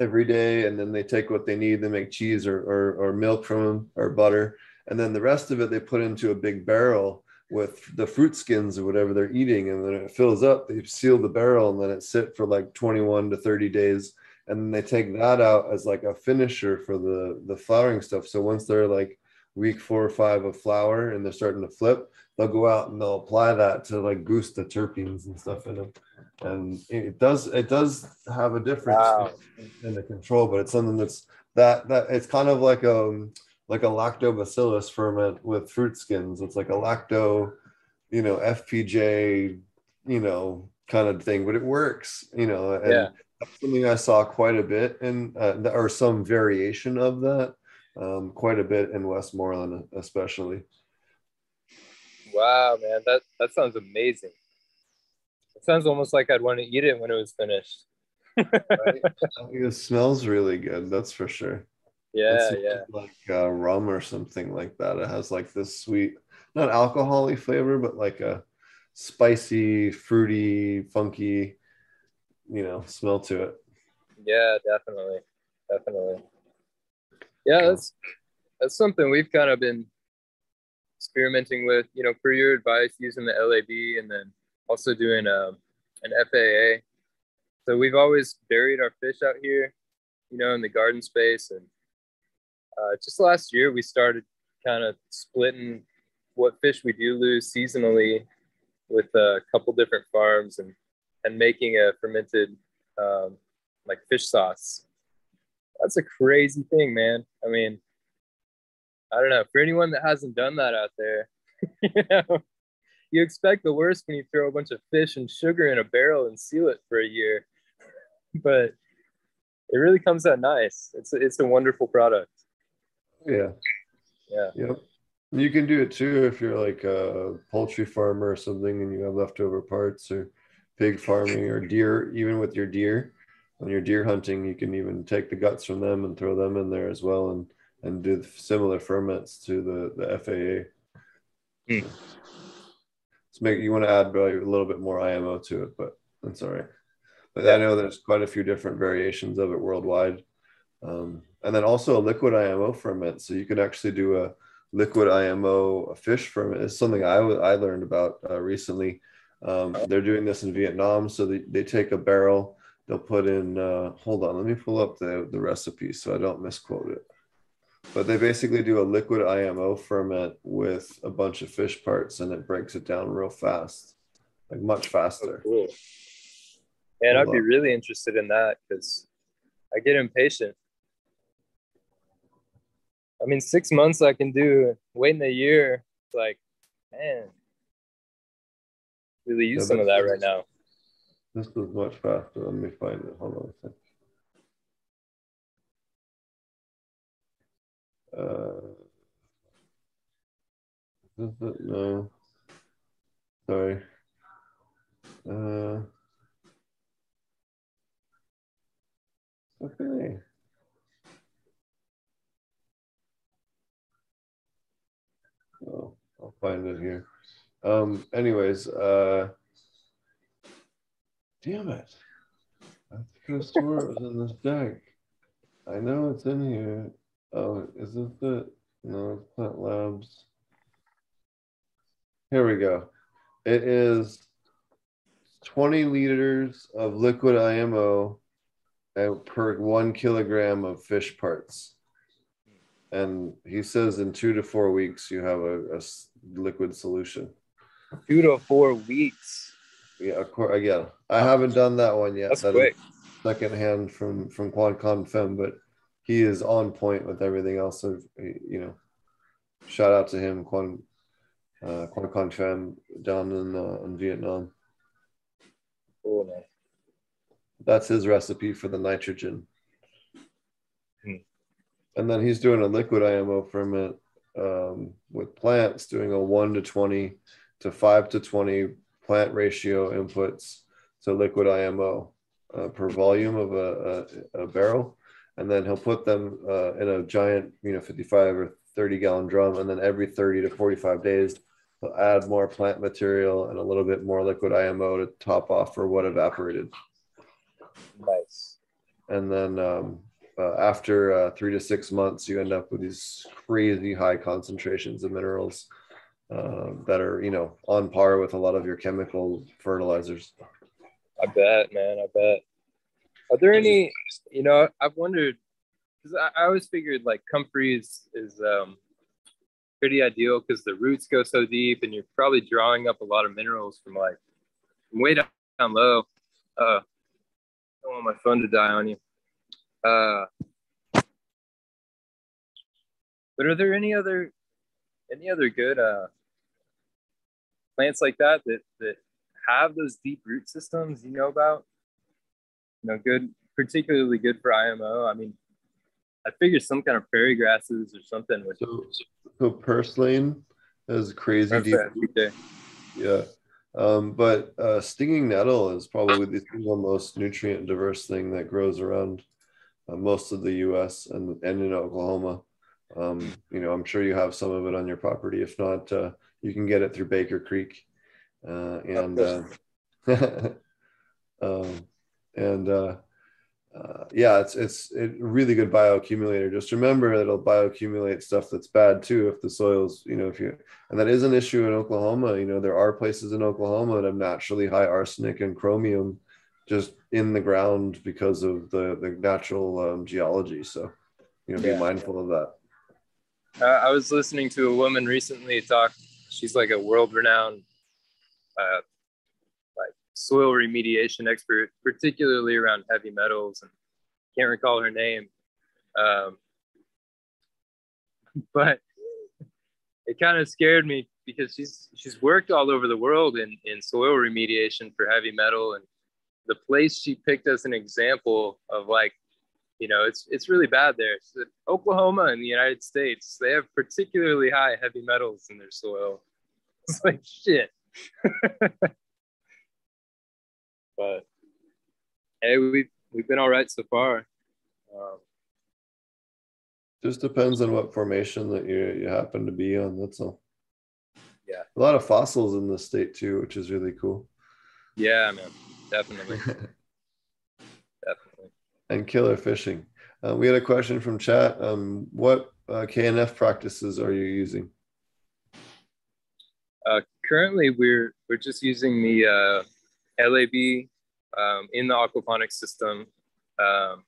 every day, and then they take what they need. They make cheese or or, or milk from them or butter, and then the rest of it they put into a big barrel with the fruit skins or whatever they're eating and then it fills up they seal the barrel and then it sit for like 21 to 30 days and then they take that out as like a finisher for the the flowering stuff so once they're like week four or five of flower and they're starting to flip they'll go out and they'll apply that to like boost the terpenes and stuff in them and it does it does have a difference Wow. in the control but it's something that's that that it's kind of like a like a lactobacillus ferment with fruit skins. It's like a lacto, you know, FPJ, you know, kind of thing, but it works, you know, and Yeah. that's something I saw quite a bit in, uh, or some variation of that, um, quite a bit in Westmoreland, especially. Wow, man, that that sounds amazing. It sounds almost like I'd want to eat it when it was finished. Right? it smells really good, that's for sure. Yeah, It's yeah. like uh, rum or something like that. It has like this sweet, not alcoholic flavor, but like a spicy, fruity, funky, you know, smell to it. Yeah, definitely. Definitely. Yeah, that's that's something we've kind of been experimenting with, you know, your advice, using the LAB and then also doing um, an FAA. So we've always buried our fish out here, you know, in the garden space. And uh, just last year, we started kind of splitting what fish we do lose seasonally with a couple different farms and and making a fermented um, like fish sauce. That's a crazy thing, man. I mean, I don't know. For anyone that hasn't done that out there, you know, you expect the worst when you throw a bunch of fish and sugar in a barrel and seal it for a year, but it really comes out nice. It's a, it's a wonderful product. Yeah. Yeah. Yep. You can do it too if you're like a poultry farmer or something and you have leftover parts or pig farming or deer, even with your deer. When you're deer hunting, you can even take the guts from them and throw them in there as well and and do similar ferments to the the FAA. So make you want to add probably a little bit more IMO to it, but that's all right. But I know there's quite a few different variations of it worldwide. Um, and then also a liquid IMO ferment. So you can actually do a liquid IMO fish ferment. It's something I I learned about uh, recently. Um, they're doing this in Vietnam. So they, they take a barrel, they'll put in, uh, hold on, let me pull up the, the recipe so I don't misquote it. But they basically do a liquid IMO ferment with a bunch of fish parts and it breaks it down real fast, like much faster. Oh, cool. And I'd be really interested in that because I get impatient. I mean, six months I can do. Waiting a year, it's like, man, really use Yeah, some of that right now. This was much faster. Let me find it. Hold on a second. Uh? No. Sorry. Uh, okay. Oh, I'll find it here. Um, anyways, uh, damn it. I could have swore it was in this deck. I know it's in here. Oh, is this the, no, it's Plant Labs. Here we go. It is 20 liters of liquid IMO per one kilogram of fish parts. And he says in two to four weeks, you have a liquid solution. Two to four weeks. Yeah, of course. Again, I haven't done that one yet. That's That quick. secondhand from from Quan Con Fem, but he is on point with everything else. So you know, shout out to him, Quan uh, Quan Con Fem down in uh, in Vietnam. Cool, man. That's his recipe for the nitrogen. Hmm. And then he's doing a liquid IMO ferment um, with plants, doing a one to twenty to five to twenty plant ratio inputs to liquid IMO uh, per volume of a, a, a barrel, and then he'll put them uh, in a giant, you know, fifty-five or thirty gallon drum, and then every thirty to forty-five days, he'll add more plant material and a little bit more liquid IMO to top off for what evaporated Nice. and then um, uh, after uh, three to six months, you end up with these crazy high concentrations of minerals uh, that are, you know, on par with a lot of your chemical fertilizers. I bet, man. I bet. Are there any? You know, I've wondered because I, I always figured like comfrey is is um, pretty ideal because the roots go so deep, and you're probably drawing up a lot of minerals from like from way down, down low. Uh, I don't want my phone to die on you. Uh, but are there any other any other good uh, plants like that that that have those deep root systems you know about? You know, good, particularly good for IMO. I mean, I figured some kind of prairie grasses or something would. So, so purslane has crazy deep. Yeah. Um, but uh, stinging nettle is probably the single most nutrient diverse thing that grows around uh, most of the U.S. and and in Oklahoma. Um, you know, I'm sure you have some of it on your property. If not, uh, you can get it through Baker Creek, uh, and uh, um, and uh, uh, yeah, it's it's a really good bioaccumulator. Just remember it'll bioaccumulate stuff that's bad too if the soils, you know, if you and that is an issue in Oklahoma. You know, there are places in Oklahoma that have naturally high arsenic and chromium just in the ground because of the the natural um, geology. So, you know, be Yeah. mindful of that. Uh, I was listening to a woman recently talk. She's like a world-renowned, uh, like soil remediation expert, particularly around heavy metals. And can't recall her name, um, but it kind of scared me because she's she's worked all over the world in in soil remediation for heavy metal, and the place she picked as an example of like you know, it's it's really bad there. Oklahoma and the United States, they have particularly high heavy metals in their soil. It's like shit. but hey, we've we've been all right so far. Um, Just depends on what formation that you you happen to be on. That's all. Yeah. A lot of fossils in this state too, which is really cool. yeah, man, definitely, definitely. and killer fishing. Uh, we had a question from chat. Um, what uh, KNF practices are you using? Uh, currently, we're we're just using the uh, LAB um, in the aquaponics system, um,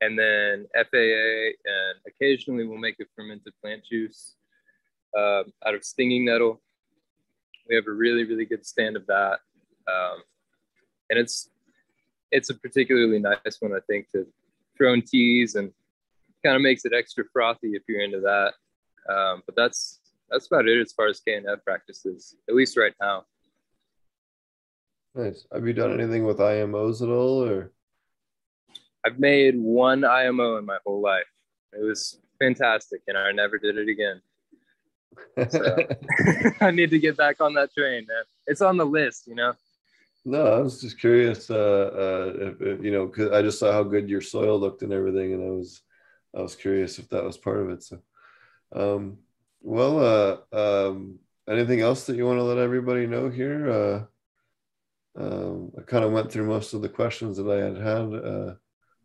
and then FAA, and occasionally we'll make a fermented plant juice um, out of stinging nettle. We have a really really good stand of that, um, and it's it's a particularly nice one I think to throw in teas and kind of makes it extra frothy if you're into that. Um, but that's that's about it as far as KNF practices, at least right now. Nice. Have you done anything with IMOs at all, or? I've made one IMO in my whole life. It was fantastic, and I never did it again. So I need to get back on that train, man. It's on the list, you know. no, I was just curious. Uh, uh, if, if, you know, because I just saw how good your soil looked and everything, and I was, I was curious if that was part of it. So, um, well, uh, um, anything else that you want to let everybody know here? Uh, um, I kind of went through most of the questions that I had had. Uh,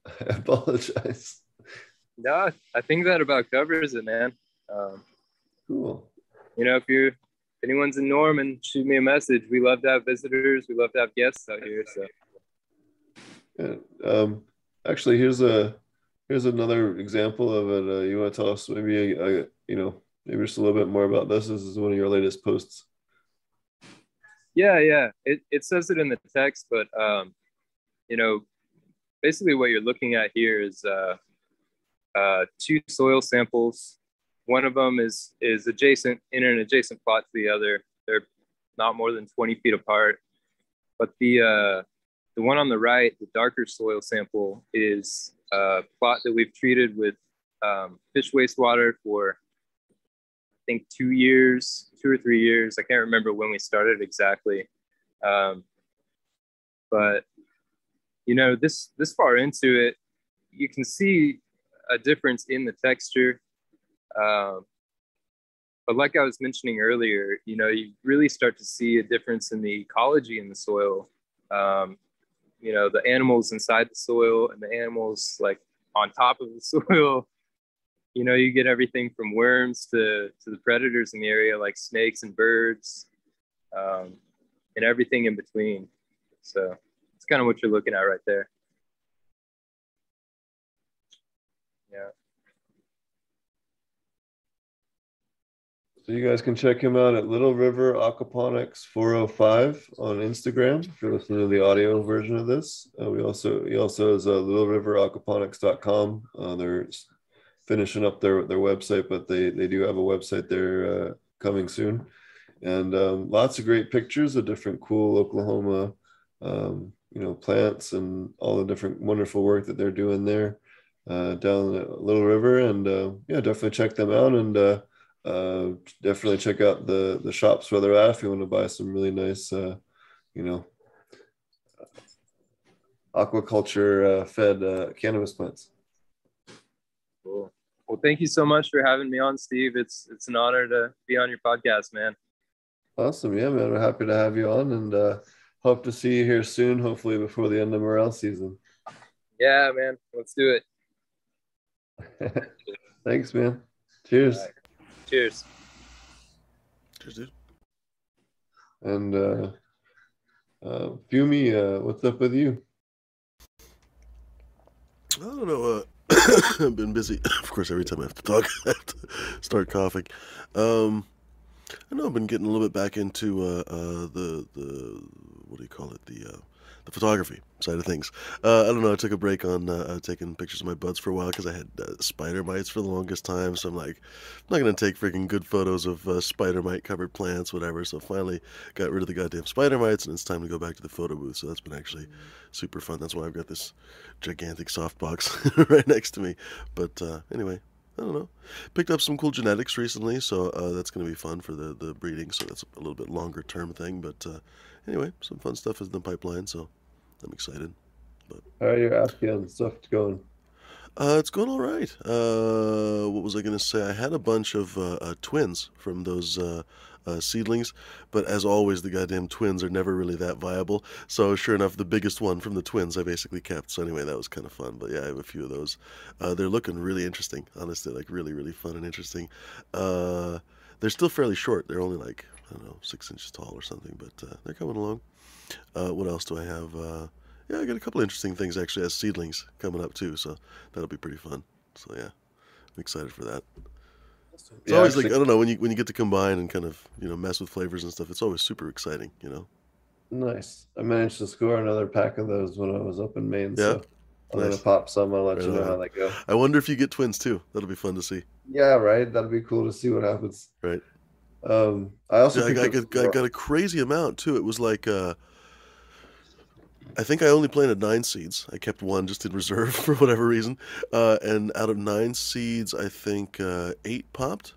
I apologize. No, I think that about covers it, man. Um, Cool. you know, if you if anyone's in Norman, shoot me a message. We love to have visitors. We love to have guests out here. So Yeah. Um, actually, here's a here's another example of it. Uh, you want to tell us maybe a, a, you know maybe just a little bit more about this? This is one of your latest posts. Yeah, yeah. It it says it in the text, but um, you know, basically what you're looking at here is uh, uh, two soil samples. One of them is is adjacent in an adjacent plot to the other. They're not more than 20 feet apart. But the uh, the one on the right, the darker soil sample, is a plot that we've treated with um, fish wastewater for think two years, two or three years. I can't remember when we started exactly. Um, but you know, this this far into it, you can see a difference in the texture. Um, but like I was mentioning earlier, you know, you really start to see a difference in the ecology in the soil. Um, you know, the animals inside the soil and the animals like on top of the soil. You know, you get everything from worms to to the predators in the area, like snakes and birds, um, and everything in between. So it's kind of what you're looking at right there. Yeah. So you guys can check him out at Little River Aquaponics 405 on Instagram if you're listening to the audio version of this. Uh, we also he also has uh, littleriver.aquaponics.com. Uh, they're s- finishing up their their website, but they they do have a website there uh, coming soon, and um, lots of great pictures of different cool Oklahoma, um, you know, plants and all the different wonderful work that they're doing there uh, down at Little River, and uh, yeah, definitely check them out and. Uh, uh, definitely check out the the shops where they're at if you want to buy some really nice, uh, you know, aquaculture fed cannabis plants. Cool. Well, thank you so much for having me on, Steve. It's it's an honor to be on your podcast, man. Awesome, yeah, man. We're happy to have you on, and uh, hope to see you here soon. Hopefully before the end of morel season. Yeah, man. Let's do it. Thanks, man. Cheers. All right. Cheers. Cheers, dude. And uh, uh, Fumi, uh, what's up with you? I don't know. Uh, I've been busy. Of course, every time I have to talk, I have to start coughing. Um, I know I've been getting a little bit back into uh, uh, the the what do you call it the uh, the photography side of things. Uh, I don't know. I took a break on uh, uh, taking pictures of my buds for a while because I had uh, spider mites for the longest time. So I'm like, I'm not gonna take freaking good photos of uh, spider mite covered plants, whatever. So finally got rid of the goddamn spider mites, and it's time to go back to the photo booth. So that's been actually super fun. That's why I've got this gigantic softbox right next to me. But uh, anyway, I don't know. Picked up some cool genetics recently, so uh, that's going to be fun for the, the breeding. So that's a little bit longer term thing. But uh, anyway, some fun stuff is in the pipeline, so I'm excited. How are your Afghan stuff going? Uh, it's going all right. Uh, what was I going to say? I had a bunch of uh, uh, twins from those uh, uh, seedlings, but as always, the goddamn twins are never really that viable. So sure enough, the biggest one from the twins I basically kept. So anyway, that was kind of fun. But yeah, I have a few of those. Uh, they're looking really interesting, honestly, like really, really fun and interesting. Uh, they're still fairly short. They're only like I don't know six inches tall or something, but uh, they're coming along. Uh, what else do I have? Uh, yeah, I got a couple interesting things actually as seedlings coming up too, so that'll be pretty fun. So yeah, I'm excited for that. It's Yeah, always like I don't know when you when you get to combine and kind of you know mess with flavors and stuff. It's always super exciting, you know. Nice. I managed to score another pack of those when I was up in Maine. So I'm Nice. gonna pop some. I'll let you know on. how that goes. I wonder if you get twins too. That'll be fun to see. Yeah, right. That'll be cool to see what happens. Right. Um, I also Yeah, I, I, got, I got a crazy amount too. It was like uh, I think I only planted nine seeds. I kept one just in reserve for whatever reason. Uh, and out of nine seeds, I think uh, eight popped.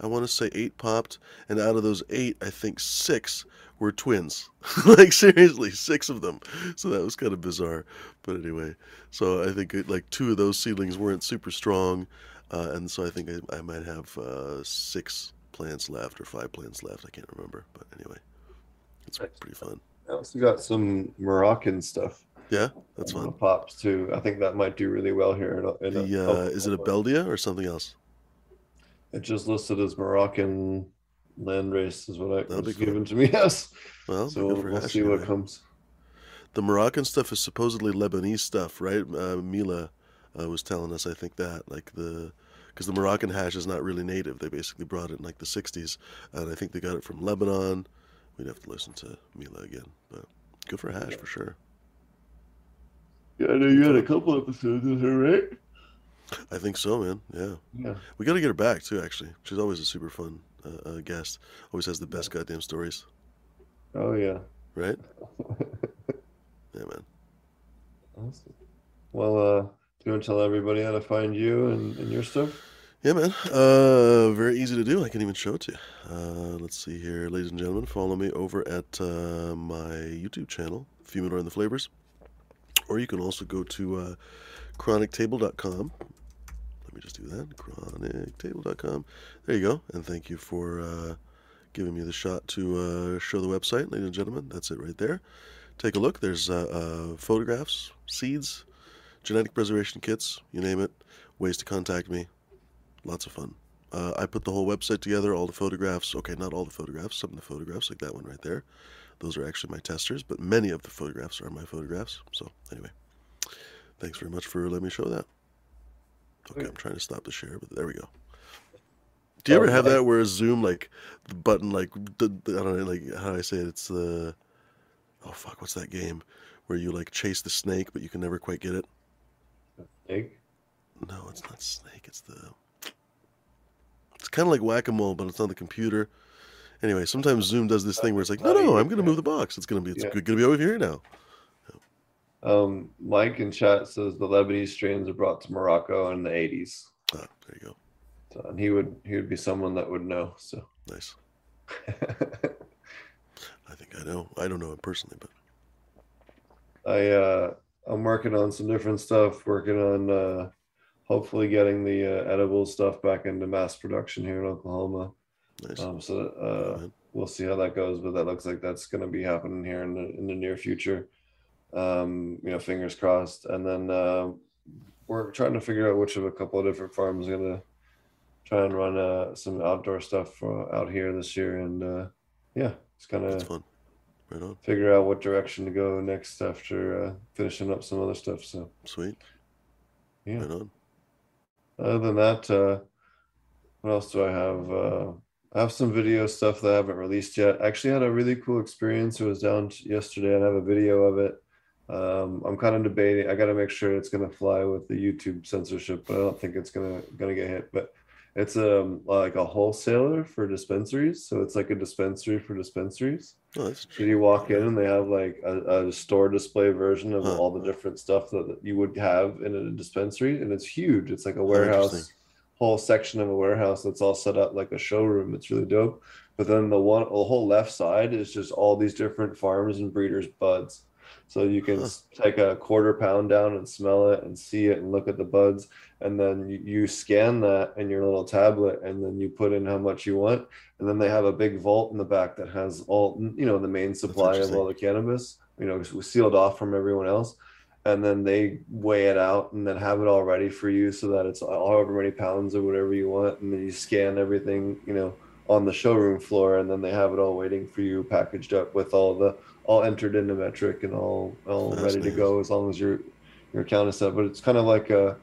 I want to say eight popped, and out of those eight, I think six were twins. like seriously, six of them. So that was kind of bizarre. But anyway, so I think it, like two of those seedlings weren't super strong, uh, and so I think I, I might have uh, six plants left or five plants left. I can't remember, but anyway, it's pretty fun. I also got some Moroccan stuff. Yeah, that's fun. Pops too. I think that might do really well here. In, in The uh, is it a Oklahoma. Beldia or something else? It just listed as Moroccan land race is what I That'll be was cool. given to me. Yes. Well, so we'll, we'll see what anyway. comes. The Moroccan stuff is supposedly Lebanese stuff, right? Uh, Mila uh, was telling us, I think that like the because the Moroccan hash is not really native. They basically brought it in like the '60s, and I think they got it from Lebanon. We'd have to listen to Mila again, but good for hash for sure. Yeah, I know you had a couple episodes with her, right? I think so, man. Yeah, Yeah. we got to get her back too. Actually, she's always a super fun uh, uh, guest. Always has the best goddamn stories, Oh yeah. right? Yeah, man. Awesome. Well, uh, you want to tell everybody how to find you and, and your stuff? Yeah, man. Uh, very easy to do. I can even show it to you. Uh, let's see here, ladies and gentlemen. Follow me over at uh, my YouTube channel, Fumidor and the Flavors, or you can also go to uh, chronictable.com. Let me just do that. Chronictable.com. There you go. And thank you for uh, giving me the shot to uh, show the website, ladies and gentlemen. That's it right there. Take a look. There's photographs, seeds, genetic preservation kits, you name it. Ways to contact me lots of fun. Uh, I put the whole website together, all the photographs. Okay, not all the photographs, some of the photographs, like that one right there. Those are actually my testers, but many of the photographs are my photographs. So, anyway, thanks very much for letting me show that. Okay, I'm trying to stop the share, but there we go. Do you ever have that where Zoom, like, the button, like, I don't know, like, how do I say it? It's the, oh, fuck, what's that game? Where you, like, chase the snake, but you can never quite get it? Egg? No, it's not snake. It's the. It's kind of like whack a mole, but it's on the computer. Anyway, sometimes Zoom does this thing where it's like, no, no, I'm going to move the box. It's going to be, it's Yeah. going to be over here now. Um, Mike in chat says the Lebanese strains are brought to Morocco in the 80s. Ah, there you go. So, and he would he would be someone that would know. So Nice. I think I know. I don't know him personally, but I uh, I'm working on some different stuff. Working on uh, hopefully getting the uh, edible stuff back into mass production here in Oklahoma. nice. Um, so uh, we'll see how that goes, but that looks like that's going to be happening here in the in the near future. Um, you know, fingers crossed. And then uh, we're trying to figure out which of a couple of different farms are going to try and run uh, some outdoor stuff uh, out here this year. And uh, yeah, it's kind of fun. Right on. figure out what direction to go next after uh, finishing up some other stuff. So Sweet. yeah. Right on. Other than that, uh, what else do I have? Uh, I have some video stuff that I haven't released yet. I actually had a really cool experience. It was down t- yesterday, and I have a video of it. Um, I'm kind of debating. I got to make sure it's going to fly with the YouTube censorship, but I don't think it's gonna gonna get hit. But it's um like a wholesaler for dispensaries, so it's like a dispensary for dispensaries. Oh, that's So you walk in and they have like a, a store display version of Huh. all the different stuff that that you would have in a dispensary, and it's huge. It's like a Oh, warehouse, whole section of a warehouse that's all set up like a showroom. It's really dope. But then the one, the whole left side is just all these different farms and breeders' buds. So you can Huh. take a quarter pound down and smell it and see it and look at the buds, and then you, you scan that in your little tablet, and then you put in how much you want, and then they have a big vault in the back that has all you know the main supply of all the cannabis, you know, sealed off from everyone else, and then they weigh it out and then have it all ready for you so that it's however many pounds or whatever you want, and then you scan everything, you know, on the showroom floor, and then they have it all waiting for you, packaged up with all the all entered into Metrc and all all That's ready to go as long as your your account is set. But it's kind of like a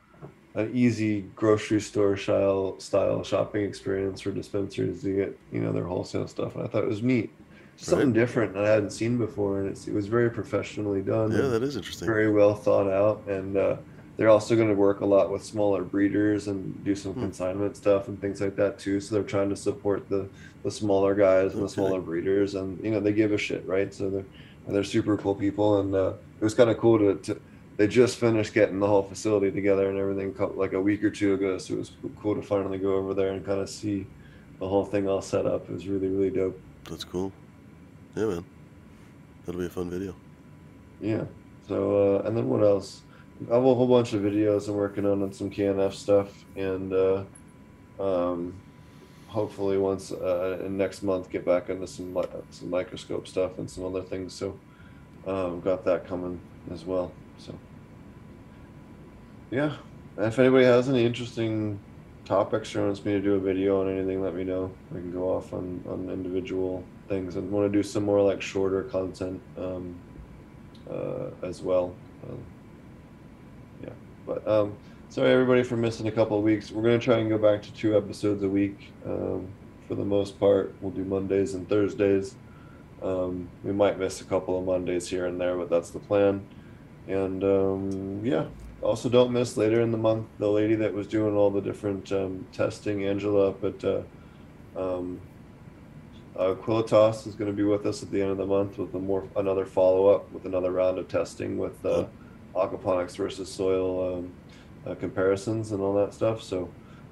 an easy grocery store style style shopping experience for dispensaries to get you know their wholesale stuff. And I thought it was neat. something different that I hadn't seen before, and it's, it was very professionally done. Yeah, that is interesting. very well thought out, and uh, they're also going to work a lot with smaller breeders and do some Hmm. consignment stuff and things like that too. So they're trying to support the the smaller guys and the smaller breeders, and you know they give a shit, right? So they're and they're super cool people, and uh, it was kind of cool to, to. They just finished getting the whole facility together and everything like a week or two ago, so it was cool to finally go over there and kind of see the whole thing all set up. It was really really dope. That's cool. Yeah, man. That'll be a fun video. Yeah. So, uh, and then what else? I have a whole bunch of videos I'm working on on some KNF stuff, and uh, um, hopefully once uh, next month get back into some some microscope stuff and some other things. So, um, got that coming as well. So, yeah. If anybody has any interesting topics or wants me to do a video on anything, let me know. I can go off on on individual things and want to do some more like shorter content. Um, uh, as well. Um, but um, sorry everybody for missing a couple of weeks. We're gonna try and go back to two episodes a week um, for the most part. We'll do Mondays and Thursdays. Um, we might miss a couple of Mondays here and there, but that's the plan. And um, yeah, also don't miss later in the month the lady that was doing all the different um, testing, Angela but. uh, um, uh, Quilitas is going to be with us at the end of the month with a more another follow up with another round of testing with uh, aquaponics versus soil um, uh, comparisons and all that stuff. So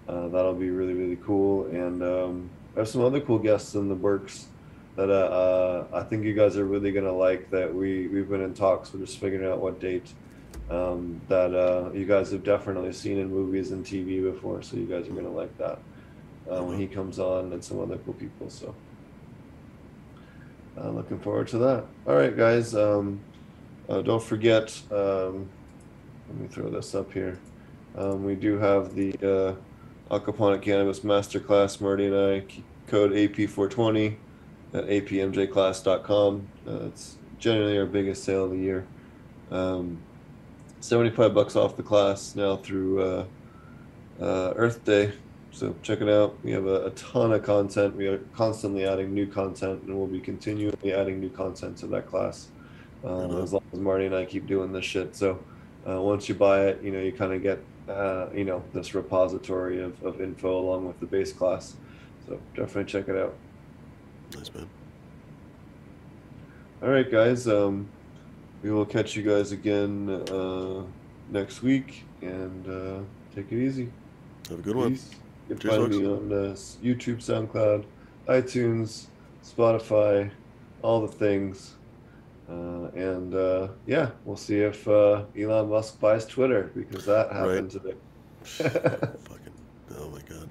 uh, that'll be really really cool. And um, I have some other cool guests in the works that uh, uh, I think you guys are really going to like. That we we've been in talks. We're just figuring out what date. Um, that uh, you guys have definitely seen in movies and TV before, so you guys are gonna like that uh, when he comes on and some other cool people. So looking forward to that. All right, guys. Um, uh, don't forget. Um, let me throw this up here. Um, we do have the uh, aquaponic cannabis masterclass. Marty and I code AP420 at apmjclass.com. Uh, it's generally our biggest sale of the year. Um, 75 bucks off the class now through uh, uh, Earth Day. So check it out. We have a, a ton of content. We are constantly adding new content, and we'll be continually adding new content to that class um, Mhm. as long as Marty and I keep doing this shit. So uh, once you buy it, you know you kind of get uh, you know this repository of, of info along with the base class. So definitely check it out. Nice, man. All right, guys. Um, we will catch you guys again uh, next week, and uh, take it easy. Have a good one. You can find me on uh, YouTube, SoundCloud, iTunes, Spotify, all the things. Uh, and uh, yeah, we'll see if uh, Elon Musk buys Twitter because that happened today. Fucking. Oh my god.